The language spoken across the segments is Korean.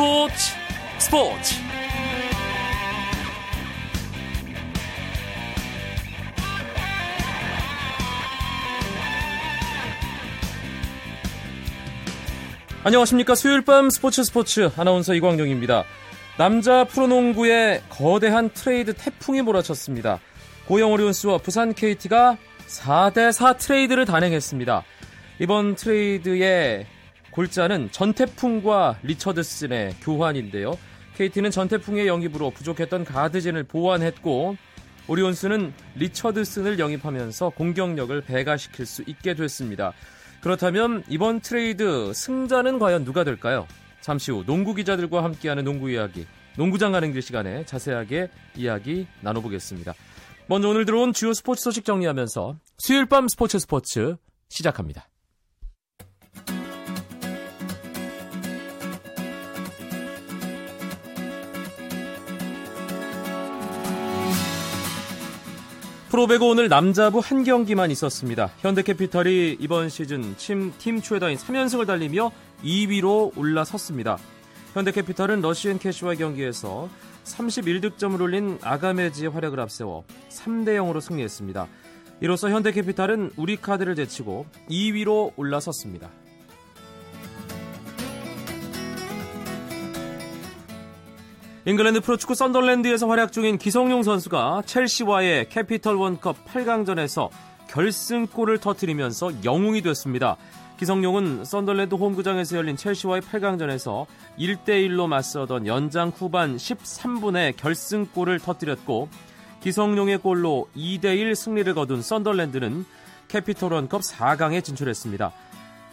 스포츠 스포츠 안녕하십니까 수요일 밤 스포츠 스포츠 아나운서 이광용입니다. 남자 프로농구에 거대한 트레이드 태풍이 몰아쳤습니다. 고양 오리온스와 부산 KT가 4대4 트레이드를 단행했습니다. 이번 트레이드의 골자는 전태풍과 리처드슨의 교환인데요. KT는 전태풍의 영입으로 부족했던 가드진을 보완했고 오리온스는 리처드슨을 영입하면서 공격력을 배가시킬 수 있게 됐습니다. 그렇다면 이번 트레이드 승자는 과연 누가 될까요? 잠시 후 농구 기자들과 함께하는 농구 이야기, 농구장 가는 길 시간에 자세하게 이야기 나눠보겠습니다. 먼저 오늘 들어온 주요 스포츠 소식 정리하면서 수요일 밤 스포츠 스포츠 시작합니다. 프로배구 오늘 남자부 한 경기만 있었습니다. 현대캐피탈이 이번 시즌 팀, 팀 최다인 3연승을 달리며 2위로 올라섰습니다. 현대캐피탈은 러시앤 캐시와 경기에서 31득점을 올린 아가메즈의 활약을 앞세워 3대 0으로 승리했습니다. 이로써 현대캐피탈은 우리카드를 제치고 2위로 올라섰습니다. 잉글랜드 프로축구 썬덜랜드에서 활약 중인 기성용 선수가 첼시와의 캐피털 원컵 8강전에서 결승골을 터뜨리면서 영웅이 됐습니다. 기성용은 썬덜랜드 홈구장에서 열린 첼시와의 8강전에서 1대1로 맞서던 연장 후반 13분에 결승골을 터뜨렸고 기성용의 골로 2대1 승리를 거둔 썬덜랜드는 캐피털 원컵 4강에 진출했습니다.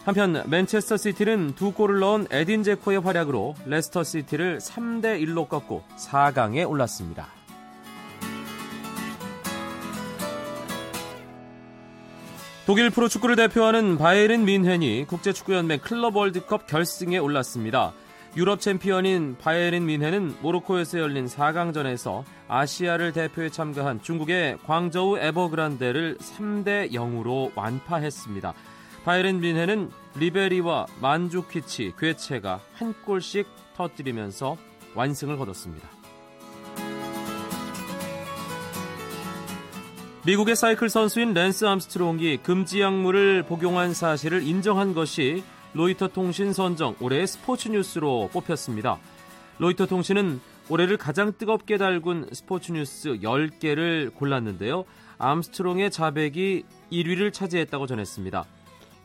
한편 맨체스터 시티는 두 골을 넣은 에딘 제코의 활약으로 레스터 시티를 3대 1로 꺾고 4강에 올랐습니다. 독일 프로축구를 대표하는 바이에른 뮌헨이 국제축구연맹 클럽 월드컵 결승에 올랐습니다. 유럽 챔피언인 바이에른 뮌헨은 모로코에서 열린 4강전에서 아시아를 대표해 참가한 중국의 광저우 에버그란데를 3대 0으로 완파했습니다. 바이에른 뮌헨은 리베리와 만주키치, 괴체가 한 골씩 터뜨리면서 완승을 거뒀습니다. 미국의 사이클 선수인 랜스 암스트롱이 금지 약물을 복용한 사실을 인정한 것이 로이터 통신 선정 올해의 스포츠 뉴스로 뽑혔습니다. 로이터 통신은 올해를 가장 뜨겁게 달군 스포츠 뉴스 10개를 골랐는데요. 암스트롱의 자백이 1위를 차지했다고 전했습니다.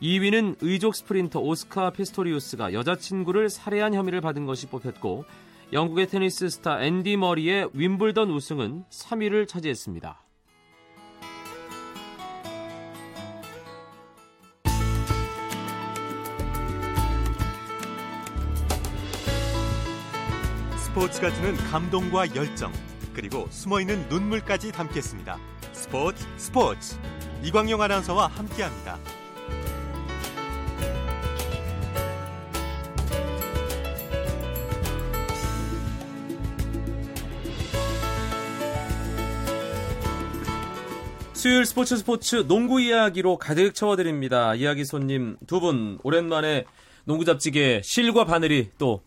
2위는 의족 스프린터 오스카 피스토리우스가 여자친구를 살해한 혐의를 받은 것이 뽑혔고 영국의 테니스 스타 앤디 머리의 윈블던 우승은 3위를 차지했습니다. 스포츠가 주는 감동과 열정 그리고 숨어있는 눈물까지 담겠습니다. 스포츠 스포츠 이광용 아나운서와 함께합니다. 수요일 스포츠 스포츠 농구 이야기로 가득 채워드립니다. 이야기 손님 두 분 오랜만에 농구 잡지계 실과 바늘이 또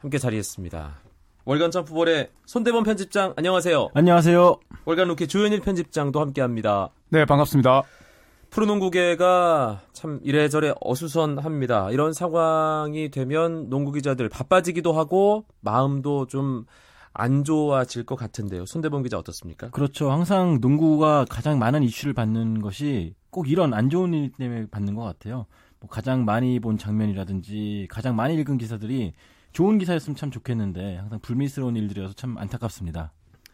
함께 자리했습니다. 월간 점프볼의 손대범 편집장 안녕하세요. 안녕하세요. 월간 루키 조현일 편집장도 함께합니다. 네 반갑습니다. 프로농구계가 참 이래저래 어수선합니다. 이런 상황이 되면 농구 기자들 바빠지기도 하고 마음도 좀 안 좋아질 것 같은데요. 손대범 기자 어떻습니까? 그렇죠. 항상 농구가 가장 많은 이슈를 받는 것이 꼭 이런 안 좋은 일 때문에 받는 것 같아요. 뭐 가장 많이 본 장면이라든지 가장 많이 읽은 기사들이 좋은 기사였으면 참 좋겠는데 항상 불미스러운 일들이어서 참 안타깝습니다.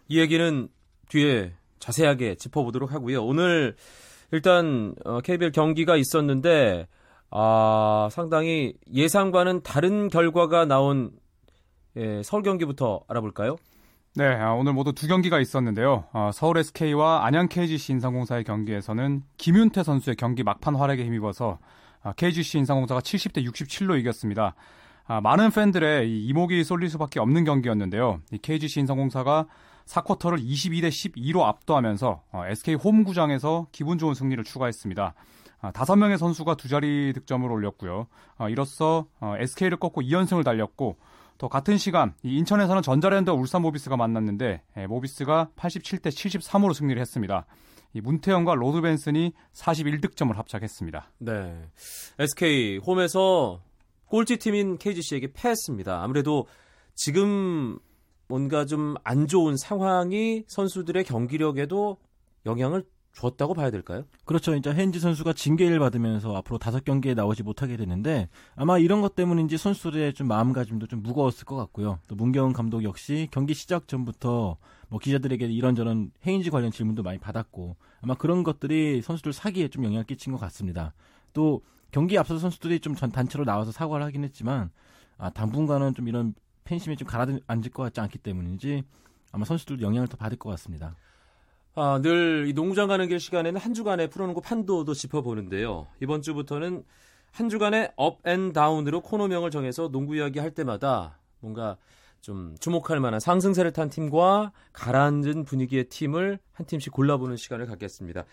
이 얘기는 뒤에 자세하게 짚어보도록 하고요. 오늘 일단 KBL 경기가 있었는데 아, 상당히 예상과는 다른 결과가 나온 예, 서울 경기부터 알아볼까요? 네, 아, 오늘 모두 두 경기가 있었는데요. 아, 서울 SK와 안양 KGC 인삼공사의 경기에서는 김윤태 선수의 경기 막판 활약에 힘입어서 아, KGC 인삼공사가 70대 67로 이겼습니다. 많은 팬들의 이목이 쏠릴 수밖에 없는 경기였는데요. KGC 인삼공사가 4쿼터를 22대 12로 압도하면서 SK 어, 홈구장에서 기분 좋은 승리를 추가했습니다. 다섯 명의 선수가 두 자리 득점을 올렸고요. 이로써 SK를 꺾고 2연승을 달렸고 또 같은 시간 인천에서는 전자랜드와 울산 모비스가 만났는데 예, 모비스가 87대 73으로 승리를 했습니다. 이 문태영과 로드 벤슨이 41득점을 합작했습니다. 네. SK 홈에서 꼴찌 팀인 KGC에게 패했습니다. 아무래도 지금 뭔가 좀 안 좋은 상황이 선수들의 경기력에도 영향을 줬다고 봐야 될까요? 그렇죠. 이제 헤인즈 선수가 징계를 받으면서 앞으로 다섯 경기에 나오지 못하게 되는데 아마 이런 것 때문인지 선수들의 좀 마음가짐도 좀 무거웠을 것 같고요. 또 문경은 감독 역시 경기 시작 전부터 뭐 기자들에게 이런저런 헤인즈 관련 질문도 많이 받았고 아마 그런 것들이 선수들 사기에 좀 영향을 끼친 것 같습니다. 또 경기 앞서 선수들이 좀 전 단체로 나와서 사과를 하긴 했지만 아, 당분간은 좀 이런 팬심이 좀 가라앉을 것 같지 않기 때문인지 아마 선수들도 영향을 더 받을 것 같습니다. 아, 늘 이 농구장 가는 길 시간에는 한 주간의 프로농구 판도도 짚어보는데요. 이번 주부터는 한 주간의 up and down으로 코너명을 정해서 농구 이야기 할 때마다 뭔가 좀 주목할 만한 상승세를 탄 팀과 가라앉은 분위기의 팀을 한 팀씩 골라보는 시간을 갖겠습니다.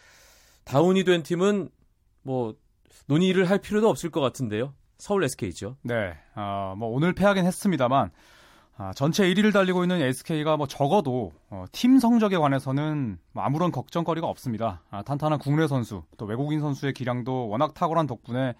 다운이 된 팀은 뭐 논의를 할 필요도 없을 것 같은데요. 서울 SK죠. 네, 어, 뭐 오늘 패하긴 했습니다만 아, 전체 1위를 달리고 있는 SK가 뭐 적어도 어, 팀 성적에 관해서는 뭐 아무런 걱정거리가 없습니다. 아, 탄탄한 국내 선수 또 외국인 선수의 기량도 워낙 탁월한 덕분에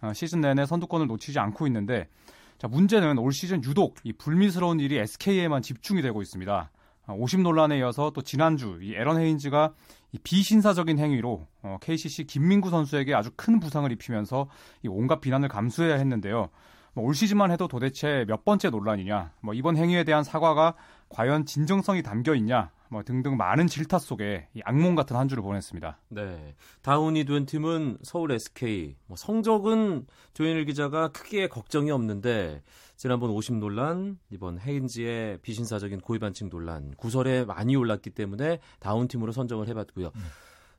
어, 시즌 내내 선두권을 놓치지 않고 있는데 자, 문제는 올 시즌 유독 이 불미스러운 일이 SK에만 집중이 되고 있습니다. 50 아, 논란에 이어서 또 지난주 이 에런 헤인즈가 이 비신사적인 행위로 어, KCC 김민구 선수에게 아주 큰 부상을 입히면서 이 온갖 비난을 감수해야 했는데요. 뭐올 시즌만 해도 도대체 몇 번째 논란이냐, 뭐 이번 행위에 대한 사과가 과연 진정성이 담겨 있냐, 뭐 등등 많은 질타 속에 이 악몽 같은 한 주를 보냈습니다. 네. 다운이 된 팀은 서울 SK. 뭐 성적은 조현일 기자가 크게 걱정이 없는데 지난번 50 논란, 이번 헤인즈의 비신사적인 고의 반칙 논란, 구설에 많이 올랐기 때문에 다운 팀으로 선정을 해봤고요. 음.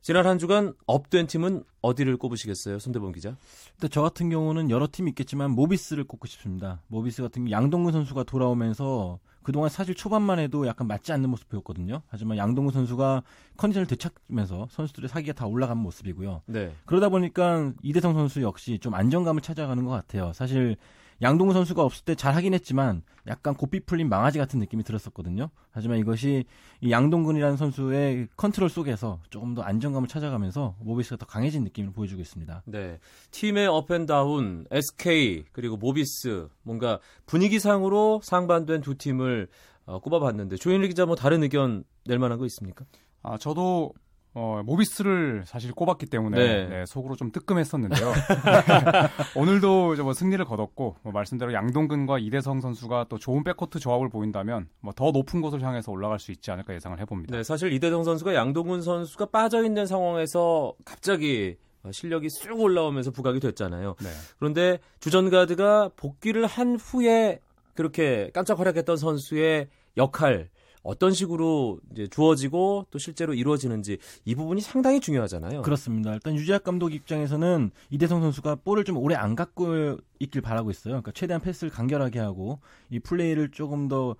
지난 한 주간 up된 팀은 어디를 꼽으시겠어요, 손대범 기자? 근데 저 같은 경우는 여러 팀이 있겠지만 모비스를 꼽고 싶습니다. 모비스 같은 경우 양동근 선수가 돌아오면서 그동안 사실 초반만 해도 약간 맞지 않는 모습 보였거든요. 하지만 양동근 선수가 컨디션을 되찾으면서 선수들의 사기가 다 올라간 모습이고요. 네. 그러다 보니까 이대성 선수 역시 좀 안정감을 찾아가는 것 같아요. 사실 양동근 선수가 없을 때 잘 하긴 했지만 약간 고삐 풀린 망아지 같은 느낌이 들었었거든요. 하지만 이것이 이 양동근이라는 선수의 컨트롤 속에서 조금 더 안정감을 찾아가면서 모비스가 더 강해진 느낌을 보여주고 있습니다. 네. 팀의 up and down, SK, 그리고 모비스, 뭔가 분위기상으로 상반된 두 팀을 어, 꼽아봤는데 조현일 기자 뭐 다른 의견 낼 만한 거 있습니까? 아, 저도 어, 모비스를 사실 꼽았기 때문에 네. 네, 속으로 좀 뜨끔했었는데요. 오늘도 뭐 승리를 거뒀고 뭐 말씀대로 양동근과 이대성 선수가 또 좋은 백코트 조합을 보인다면 뭐 더 높은 곳을 향해서 올라갈 수 있지 않을까 예상을 해봅니다. 네, 사실 이대성 선수가 양동근 선수가 빠져 있는 상황에서 갑자기 실력이 쑥 올라오면서 부각이 됐잖아요. 네. 그런데 주전 가드가 복귀를 한 후에 그렇게 깜짝 활약했던 선수의 역할 어떤 식으로 이제 주어지고 또 실제로 이루어지는지 이 부분이 상당히 중요하잖아요. 그렇습니다. 일단 유재학 감독 입장에서는 이대성 선수가 볼을 좀 오래 안 갖고 있길 바라고 있어요. 그러니까 최대한 패스를 간결하게 하고 이 플레이를 조금 더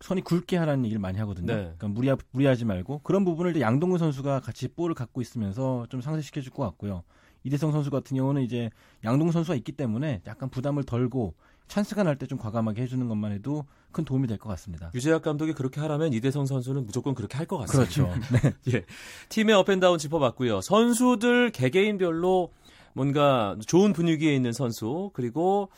선이 굵게 하라는 얘기를 많이 하거든요. 네. 그러니까 무리하, 무리하지 말고 그런 부분을 양동근 선수가 같이 볼을 갖고 있으면서 좀 상쇄시켜 줄 것 같고요. 이대성 선수 같은 경우는 이제 양동근 선수가 있기 때문에 약간 부담을 덜고 찬스가 날 때 좀 과감하게 해주는 것만 해도 큰 도움이 될 것 같습니다. 유재학 감독이 그렇게 하라면 이대성 선수는 무조건 그렇게 할 것 같습니다. 그렇죠. 네. 예. 팀의 up and down 짚어봤고요. 선수들 개개인별로 뭔가 좋은 분위기에 있는 선수 그리고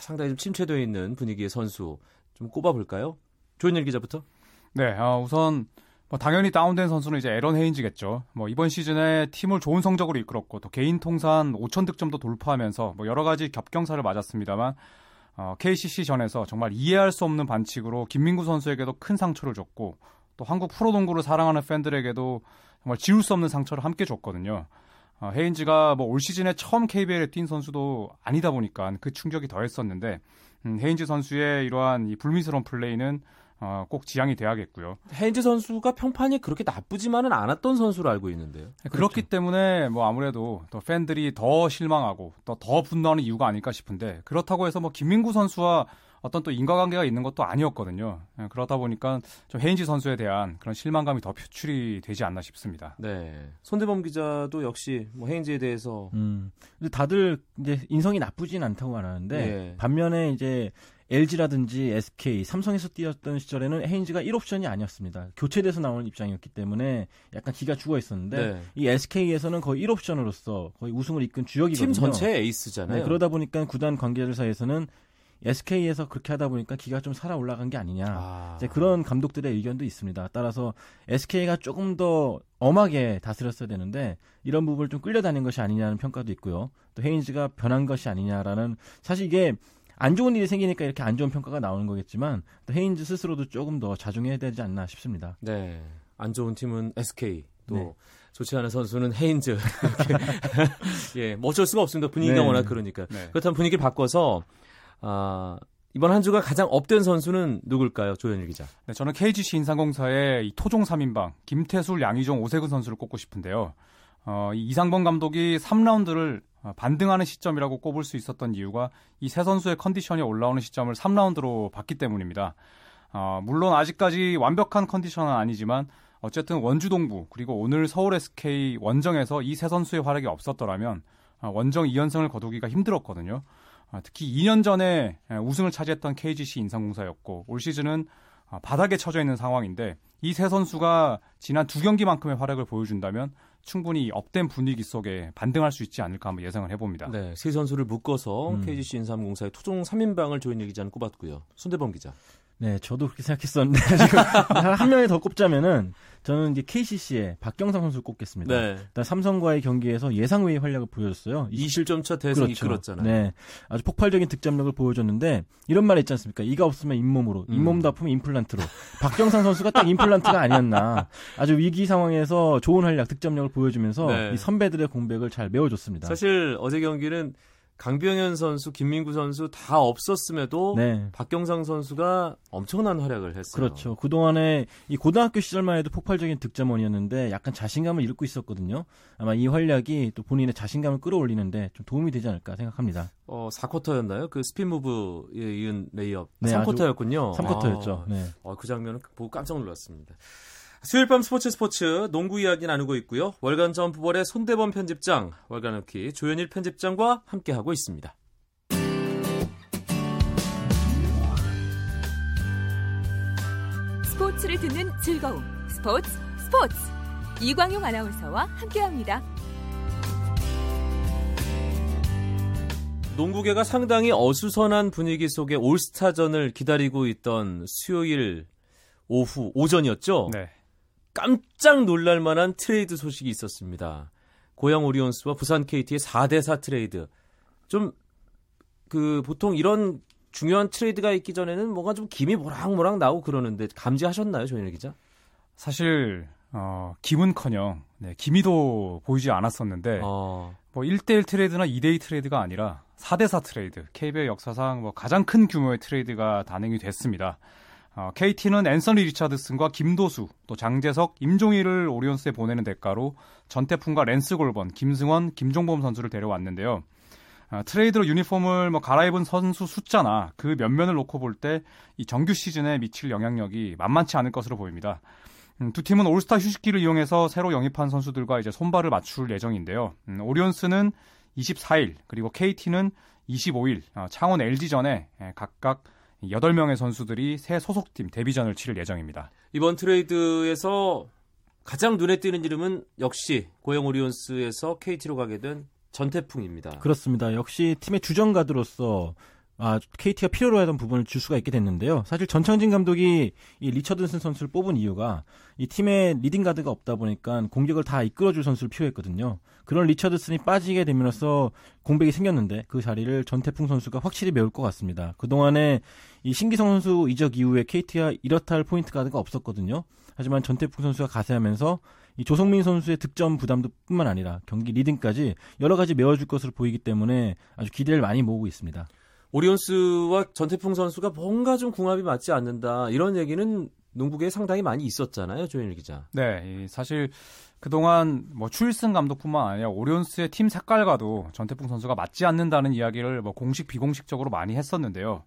상당히 좀 침체되어 있는 분위기의 선수 좀 꼽아볼까요? 조현일 기자부터. 네, 어, 우선 뭐 당연히 다운된 선수는 이제 애런 헤인즈겠죠. 뭐 이번 시즌에 팀을 좋은 성적으로 이끌었고 또 개인 통산 5천 득점도 돌파하면서 뭐 여러 가지 겹경사를 맞았습니다만 어, KCC 전에서 정말 이해할 수 없는 반칙으로 김민구 선수에게도 큰 상처를 줬고 또 한국 프로농구를 사랑하는 팬들에게도 정말 지울 수 없는 상처를 함께 줬거든요. 어, 헤인즈가 뭐 올 시즌에 처음 KBL에 뛴 선수도 아니다 보니까 그 충격이 더했었는데 음, 헤인즈 선수의 이러한 이 불미스러운 플레이는 어, 꼭 지향이 돼야겠고요. 헤인즈 선수가 평판이 그렇게 나쁘지만은 않았던 선수로 알고 있는데요. 네, 그렇기 그렇죠. 때문에 뭐 아무래도 또 팬들이 더 실망하고 또 더 분노하는 이유가 아닐까 싶은데 그렇다고 해서 뭐 김민구 선수와 어떤 또 인과관계가 있는 것도 아니었거든요. 네, 그러다 보니까 좀 헤인지 선수에 대한 그런 실망감이 더 표출이 되지 않나 싶습니다. 네. 손대범 기자도 역시 뭐 헤인지에 대해서 음. 근데 다들 이제 인성이 나쁘진 않다고 말하는데 네. 반면에 이제 LG라든지 SK, 삼성에서 뛰었던 시절에는 헤인즈가 1옵션이 아니었습니다. 교체돼서 나오는 입장이었기 때문에 약간 기가 죽어 있었는데 네. 이 SK에서는 거의 1옵션으로서 거의 우승을 이끈 주역이거든요. 팀 전체 에이스잖아요. 네, 그러다 보니까 구단 관계자들 사이에서는 SK에서 그렇게 하다 보니까 기가 좀 살아 올라간 게 아니냐. 아. 이제 그런 감독들의 의견도 있습니다. 따라서 SK가 조금 더 엄하게 다스렸어야 되는데 이런 부분을 좀 끌려다닌 것이 아니냐는 평가도 있고요. 또 헤인즈가 변한 것이 아니냐라는 사실 이게 안 좋은 일이 생기니까 이렇게 안 좋은 평가가 나오는 거겠지만 또 헤인즈 스스로도 조금 더 자중해야 되지 않나 싶습니다. 네. 안 좋은 팀은 SK 또 네. 좋지 않은 선수는 헤인즈. 예, 뭐 어쩔 수가 없습니다. 분위기가 네. 워낙 그러니까. 네. 그렇다면 분위기를 바꿔서 아, 이번 한 주가 가장 up된 선수는 누굴까요? 조현일 기자. 네, 저는 KGC 인삼공사의 이 토종 3인방 김태술, 양희종, 오세근 선수를 꼽고 싶은데요. 어, 이 이상범 감독이 3라운드를 반등하는 시점이라고 꼽을 수 있었던 이유가 이 세 선수의 컨디션이 올라오는 시점을 3라운드로 봤기 때문입니다. 어, 물론 아직까지 완벽한 컨디션은 아니지만 어쨌든 원주 동부 그리고 오늘 서울 SK 원정에서 이 세 선수의 활약이 없었더라면 어, 원정 2연승을 거두기가 힘들었거든요. 아, 특히 2년 전에 예, 우승을 차지했던 KGC 인삼공사였고 올 시즌은 아, 바닥에 처져 있는 상황인데 이 세 선수가 지난 두 경기만큼의 활약을 보여준다면 충분히 up된 분위기 속에 반등할 수 있지 않을까 한번 예상을 해봅니다. 네, 세 선수를 묶어서 음. KGC 인삼공사의 토종 3인방을 조현일 기자는 꼽았고요. 손대범 기자. 네, 저도 그렇게 생각했었는데 지금 한 명이 더 꼽자면은 저는 이제 KCC의 박경상 선수를 꼽겠습니다. 네. 일단 삼성과의 경기에서 예상 외의 활약을 보여줬어요. 20점 차 대승 이끌었잖아요. 네, 아주 폭발적인 득점력을 보여줬는데 이런 말 있지 않습니까? 이가 없으면 잇몸으로, 음. 잇몸도 아프면 임플란트로. 박경상 선수가 딱 임플란트가 아니었나. 아주 위기 상황에서 좋은 활약, 득점력을 보여주면서 네. 이 선배들의 공백을 잘 메워줬습니다. 사실 어제 경기는 강병현 선수, 김민구 선수 다 없었음에도 네. 박경상 선수가 엄청난 활약을 했어요. 그렇죠. 그동안에 이 고등학교 시절만 해도 폭발적인 득점원이었는데 약간 자신감을 잃고 있었거든요. 아마 이 활약이 또 본인의 자신감을 끌어올리는데 좀 도움이 되지 않을까 생각합니다. 어, 4쿼터였나요? 그 spin move에 이은 레이업. 네, 3쿼터였군요. 3쿼터였죠. 네. 어, 그 장면을 보고 깜짝 놀랐습니다. 수요일 밤 스포츠 스포츠 농구 이야기 나누고 있고요. 월간 점프볼의 손대범 편집장, 월간 루키 조현일 편집장과 함께하고 있습니다. 스포츠를 듣는 즐거움 스포츠 스포츠 이광용 아나운서와 함께합니다. 농구계가 상당히 어수선한 분위기 속에 올스타전을 기다리고 있던 수요일 오후 오전이었죠. 네. 깜짝 놀랄 만한 트레이드 소식이 있었습니다. 고양 오리온스와 부산 KT의 4대4 트레이드. 좀 그 보통 이런 중요한 트레이드가 있기 전에는 뭔가 좀 김이 모락모락 나오고 그러는데 감지하셨나요, 조현일 기자? 사실 어, 김은커녕 네, 기미도 보이지 않았었는데 어, 뭐 1대1 트레이드나 2대2 트레이드가 아니라 4대4 트레이드, KBL 역사상 뭐 가장 큰 규모의 트레이드가 단행이 됐습니다. 어, KT는 앤서니 리차드슨과 김도수, 또 장재석, 임종일을 오리온스에 보내는 대가로 전태풍과 랜스 골번, 김승원, 김종범 선수를 데려왔는데요. 어, 트레이드로 유니폼을 뭐 갈아입은 선수 숫자나 그 면면을 놓고 볼 때 이 정규 시즌에 미칠 영향력이 만만치 않을 것으로 보입니다. 음, 두 팀은 올스타 휴식기를 이용해서 새로 영입한 선수들과 이제 손발을 맞출 예정인데요. 음, 오리온스는 24일 그리고 KT는 25일 어, 창원 LG전에 예, 각 각 8명의 선수들이 새 소속팀 데뷔전을 치를 예정입니다. 이번 트레이드에서 가장 눈에 띄는 이름은 역시 고양 오리온스에서 KT로 가게 된 전태풍입니다. 그렇습니다. 역시 팀의 주전 가드로서 아, KT가 필요로 하던 부분을 줄 수가 있게 됐는데요. 사실 전창진 감독이 이 리처드슨 선수를 뽑은 이유가 이 팀의 leading guard가 없다 보니까 공격을 다 이끌어줄 선수를 필요했거든요. 그런 리처드슨이 빠지게 되면서 공백이 생겼는데 그 자리를 전태풍 선수가 확실히 메울 것 같습니다. 그동안에 이 신기성 선수 이적 이후에 KT가 이렇다 할 포인트 가드가 없었거든요. 하지만 전태풍 선수가 가세하면서 이 조성민 선수의 득점 부담도 뿐만 아니라 경기 leading까지 여러 가지 메워줄 것으로 보이기 때문에 아주 기대를 많이 모으고 있습니다. 오리온스와 전태풍 선수가 뭔가 좀 궁합이 맞지 않는다 이런 얘기는 농구계에 상당히 많이 있었잖아요, 조현일 기자. 네, 이 사실 그동안 뭐 추일승 감독뿐만 아니라 오리온스의 팀 색깔과도 전태풍 선수가 맞지 않는다는 이야기를 뭐 공식 비공식적으로 많이 했었는데요.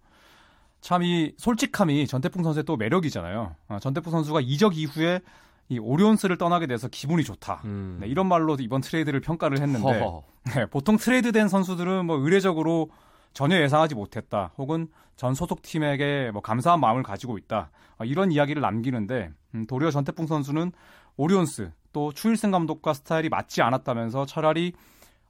참 이 솔직함이 전태풍 선수의 또 매력이잖아요. 아, 전태풍 선수가 이적 이후에 이 오리온스를 떠나게 돼서 기분이 좋다. 음. 네, 이런 말로 이번 트레이드를 평가를 했는데. 네, 보통 트레이드된 선수들은 뭐 의례적으로 전혀 예상하지 못했다. 혹은 전 소속팀에게 뭐 감사한 마음을 가지고 있다. 어, 이런 이야기를 남기는데 음, 도리어 전태풍 선수는 오리온스 또 추일승 감독과 스타일이 맞지 않았다면서 차라리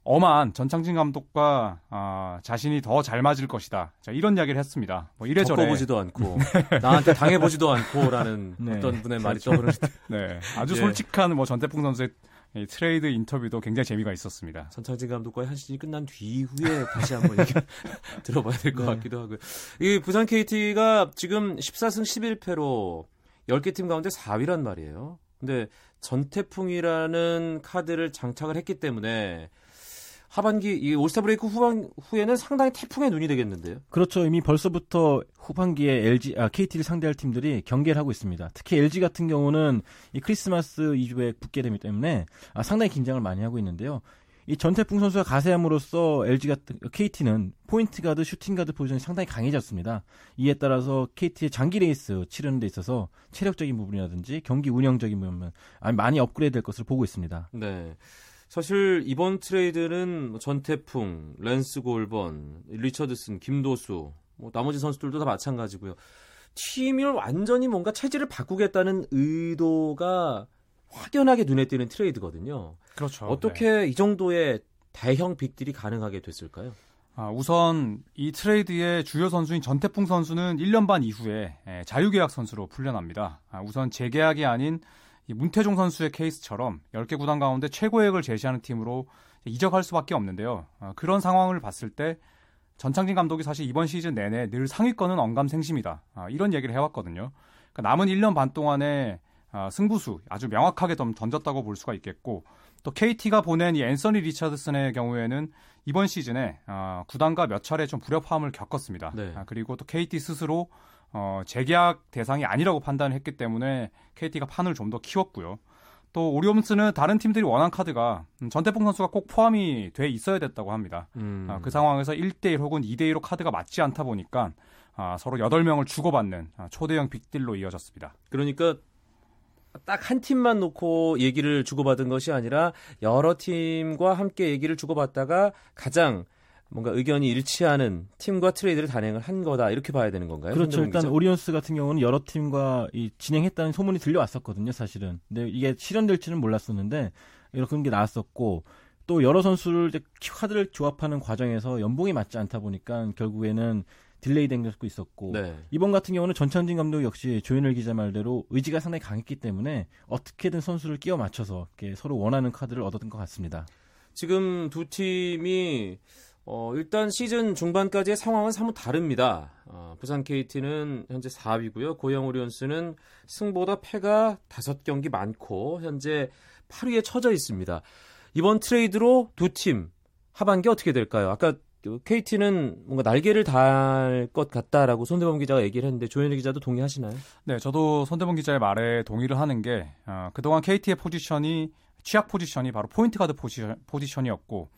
엄한 전창진 감독과 어, 자신이 더 잘 맞을 것이다. 자, 이런 이야기를 했습니다. 뭐 이래저래 겪어보지도 않고 나한테 당해보지도 않고라는 네. 어떤 분의 말이 그렇죠. 떠오르는데 네, 아주 예. 솔직한 뭐 전태풍 선수의 이 트레이드 인터뷰도 굉장히 재미가 있었습니다. 전창진 감독과의 한 시즌이 끝난 뒤후에 다시 한번 들어봐야 될것 네. 같기도 하고요. 이 부산 KT가 지금 14승 11패로 10개 팀 가운데 4위란 말이에요. 근데 전태풍이라는 카드를 장착을 했기 때문에 하반기 이 올스타 브레이크 후반 후에는 상당히 태풍의 눈이 되겠는데요. 그렇죠. 이미 벌써부터 후반기에 LG, 아, KT를 상대할 팀들이 경계를 하고 있습니다. 특히 LG 같은 경우는 이 크리스마스 이주에 붙게 되기 때문에 아, 상당히 긴장을 많이 하고 있는데요. 이 전태풍 선수가 가세함으로써 LG 같은 KT는 포인트 가드, 슈팅 가드 포지션이 상당히 강해졌습니다. 이에 따라서 KT의 장기 레이스 치르는 데 있어서 체력적인 부분이라든지 경기 운영적인 부분 아니 많이 업그레이드 될 것으로 보고 있습니다. 네. 사실 이번 트레이드는 뭐 전태풍, 랜스 골번, 리처드슨, 김도수, 뭐 나머지 선수들도 다 마찬가지고요. 팀을 완전히 뭔가 체질을 바꾸겠다는 의도가 확연하게 눈에 띄는 트레이드거든요. 그렇죠. 어떻게 이 정도의 대형 빅딜이 가능하게 됐을까요? 아, 우선 이 트레이드의 주요 선수인 전태풍 선수는 1년 반 이후에 예, 자유계약 선수로 풀려납니다. 아, 우선 재계약이 아닌 이 문태종 선수의 케이스처럼 10개 구단 가운데 최고액을 제시하는 팀으로 이적할 수밖에 없는데요. 아, 그런 상황을 봤을 때 전창진 감독이 사실 이번 시즌 내내 늘 상위권은 언감생심이다. 아, 이런 얘기를 해왔거든요. 그러니까 남은 1년 반 동안에 아, 승부수 아주 명확하게 좀 던졌다고 볼 수가 있겠고 또 KT가 보낸 이 앤서니 리차드슨의 경우에는 이번 시즌에 아, 구단과 몇 차례 좀 불협화음을 겪었습니다. 네. 아, 그리고 또 KT 스스로 어, 재계약 대상이 아니라고 판단을 했기 때문에 KT가 판을 좀 더 키웠고요. 또 오리온스는 다른 팀들이 원한 카드가 음, 전태풍 선수가 꼭 포함이 돼 있어야 됐다고 합니다. 음. 아, 그 상황에서 1대1 혹은 2대2로 카드가 맞지 않다 보니까 아, 서로 8명을 주고받는 아, 초대형 빅딜로 이어졌습니다. 그러니까 딱 한 팀만 놓고 얘기를 주고받은 것이 아니라 여러 팀과 함께 얘기를 주고받다가 가장 뭔가 의견이 일치하는 팀과 트레이드를 단행을 한 거다 이렇게 봐야 되는 건가요? 그렇죠. 일단 기자? 오리온스 같은 경우는 여러 팀과 이 진행했다는 소문이 들려왔었거든요, 사실은. 근데 이게 실현될지는 몰랐었는데 이런 게 나왔었고 또 여러 선수를 카드를 조합하는 과정에서 연봉이 맞지 않다 보니까 결국에는 delay 된 것도 있었고 네. 이번 같은 경우는 전창진 감독 역시 조현일 기자 말대로 의지가 상당히 강했기 때문에 어떻게든 선수를 끼워 맞춰서 이렇게 서로 원하는 카드를 얻었던 것 같습니다. 지금 두 팀이 어, 일단 시즌 중반까지의 상황은 사뭇 다릅니다. 어, 부산 KT는 현재 4위고요. 고양 오리온스는 승보다 패가 5경기 많고 현재 8위에 처져 있습니다. 이번 트레이드로 두 팀 하반기 어떻게 될까요? 아까 KT는 뭔가 날개를 달 것 같다라고 손대범 기자가 얘기를 했는데 조현일 기자도 동의하시나요? 네, 저도 손대범 기자의 말에 동의를 하는 게 어, 그동안 KT의 포지션이 취약 포지션이 바로 포인트 가드 포지션, 포지션이었고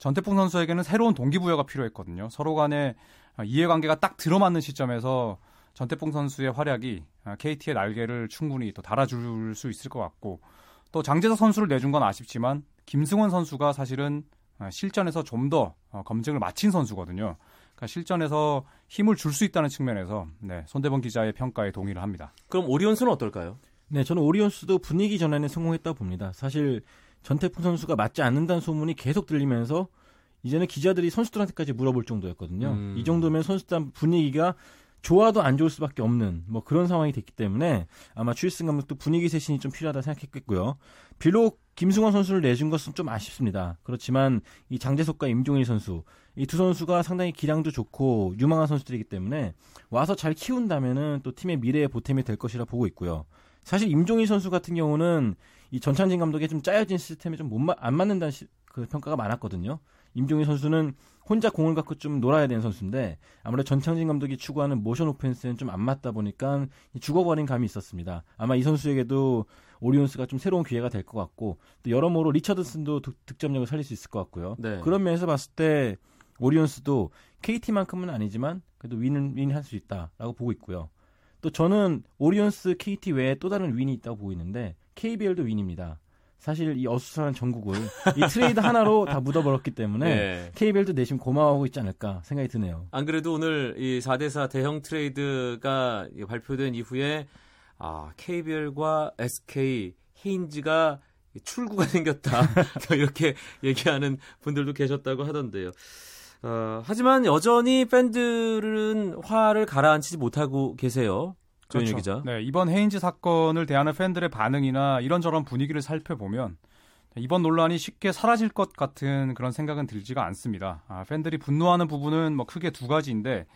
전태풍 선수에게는 새로운 동기부여가 필요했거든요. 서로 간의 어, 이해관계가 딱 들어맞는 시점에서 전태풍 선수의 활약이 어, KT의 날개를 충분히 또 달아줄 수 있을 것 같고 또 장재석 선수를 내준 건 아쉽지만 김승원 선수가 사실은 어, 실전에서 좀 더 검증을 마친 선수거든요. 그러니까 실전에서 힘을 줄 수 있다는 측면에서 네, 손대범 기자의 평가에 동의를 합니다. 그럼 오리온스는 어떨까요? 네, 저는 오리온스도 분위기 전환에 성공했다 고 봅니다. 사실 전태풍 선수가 맞지 않는다는 소문이 계속 들리면서 이제는 기자들이 선수들한테까지 물어볼 정도였거든요. 음. 이 정도면 선수단 분위기가 좋아도 안 좋을 수밖에 없는 뭐 그런 상황이 됐기 때문에 아마 추일승 감독도 분위기 쇄신이 좀 필요하다 생각했겠고요. 비록 김승원 선수를 내준 것은 좀 아쉽습니다. 그렇지만 이 장재석과 임종일 선수 이 두 선수가 상당히 기량도 좋고 유망한 선수들이기 때문에 와서 잘 키운다면은 또 팀의 미래의 보탬이 될 것이라 보고 있고요. 사실 임종일 선수 같은 경우는 이 전찬진 감독의 좀 짜여진 시스템에 좀못 안 맞는다는 시- 그 평가가 많았거든요. 임종일 선수는 혼자 공을 갖고 좀 놀아야 되는 선수인데 아무래도 전창진 감독이 추구하는 motion offense는 좀 안 맞다 보니까 죽어버린 감이 있었습니다. 아마 이 선수에게도 오리온스가 좀 새로운 기회가 될 것 같고 또 여러모로 리처드슨도 득- 득점력을 살릴 수 있을 것 같고요. 네. 그런 면에서 봤을 때 오리온스도 KT만큼은 아니지만 그래도 win-win할 수 있다라고 보고 있고요. 또 저는 오리온스 KT 외에 또 다른 win이 있다고 보고 있는데 KBL도 win입니다. 사실 이 어수선한 정국을 이 트레이드 하나로 다 묻어버렸기 때문에 네. KBL도 내심 고마워하고 있지 않을까 생각이 드네요. 안 그래도 오늘 이 4대4 대형 트레이드가 발표된 이후에 아, KBL과 SK 헤인즈가 출구가 생겼다. 이렇게 얘기하는 분들도 계셨다고 하던데요. 어, 하지만 여전히 팬들은 화를 가라앉히지 못하고 계세요. 조현일 기자. 네, 이번 헤인즈 사건을 대하는 팬들의 반응이나 이런저런 분위기를 살펴보면 이번 논란이 쉽게 사라질 것 같은 그런 생각은 들지가 않습니다. 아, 팬들이 분노하는 부분은 뭐 크게 두 가지인데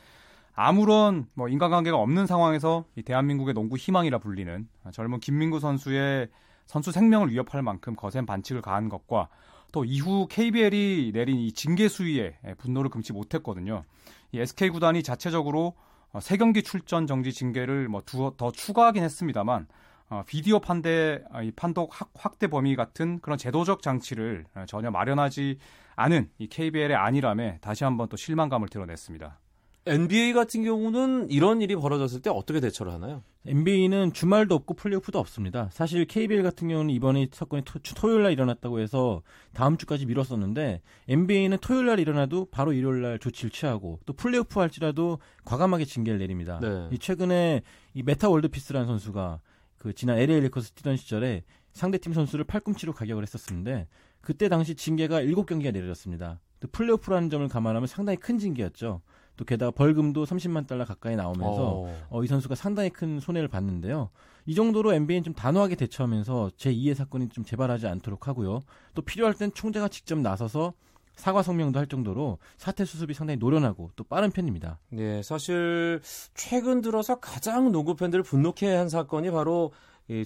아무런 뭐 인간관계가 없는 상황에서 이 대한민국의 농구 희망이라 불리는 젊은 김민구 선수의 선수 생명을 위협할 만큼 거센 반칙을 가한 것과 또 이후 KBL이 내린 이 징계 수위에 분노를 금치 못했거든요. 이 SK 구단이 자체적으로 어, 세 경기 출전 정지 징계를 뭐 더 추가하긴 했습니다만 어, 비디오 판대 이 판독 확대 범위 같은 그런 제도적 장치를 어, 전혀 마련하지 않은 이 KBL의 안일함에 다시 한번 또 실망감을 드러냈습니다. NBA 같은 경우는 이런 일이 벌어졌을 때 어떻게 대처를 하나요? NBA는 주말도 없고 플레이오프도 없습니다. 사실 KBL 같은 경우는 이번에 사건이 토, 요일날 일어났다고 해서 다음 주까지 미뤘었는데 NBA는 토요일날 일어나도 바로 일요일날 조치를 취하고 또 플레이오프 할지라도 과감하게 징계를 내립니다. 네. 이 최근에 이 메타 월드피스라는 선수가 그 지난 LA 레이커스 뛰던 시절에 상대팀 선수를 팔꿈치로 가격을 했었는데 그때 당시 징계가 7경기가 내려졌습니다. 또 플레이오프라는 점을 감안하면 상당히 큰 징계였죠. 또 게다가 벌금도 30만 달러 가까이 나오면서 어. 어, 이 선수가 상당히 큰 손해를 봤는데요. 이 정도로 NBA는 좀 단호하게 대처하면서 제2의 사건이 좀 재발하지 않도록 하고요. 또 필요할 땐 총재가 직접 나서서 사과 성명도 할 정도로 사태 수습이 상당히 노련하고 또 빠른 편입니다. 네, 사실 최근 들어서 가장 농구 팬들을 분노케 한 사건이 바로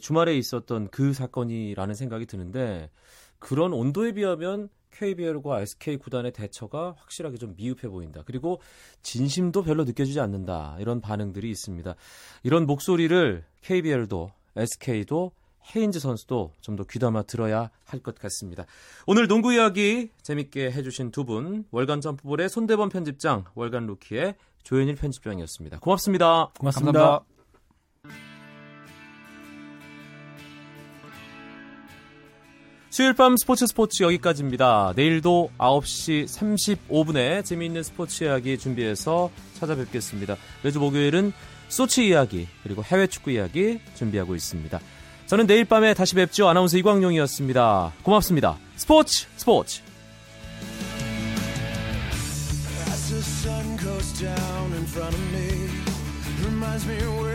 주말에 있었던 그 사건이라는 생각이 드는데 그런 온도에 비하면 KBL과 SK 구단의 대처가 확실하게 좀 미흡해 보인다. 그리고 진심도 별로 느껴지지 않는다. 이런 반응들이 있습니다. 이런 목소리를 KBL도 SK도 헤인즈 선수도 좀 더 귀담아 들어야 할 것 같습니다. 오늘 농구 이야기 재밌게 해주신 두 분, 월간 점프볼의 손대범 편집장, 월간 루키의 조현일 편집장이었습니다. 고맙습니다. 고맙습니다. 감사합니다. 수요일 밤 스포츠 스포츠 여기까지입니다. 내일도 9시 35분에 재미있는 스포츠 이야기 준비해서 찾아뵙겠습니다. 매주 목요일은 소치 이야기 그리고 해외 축구 이야기 준비하고 있습니다. 저는 내일 밤에 다시 뵙죠. 아나운서 이광용이었습니다. 고맙습니다. 스포츠 스포츠 you and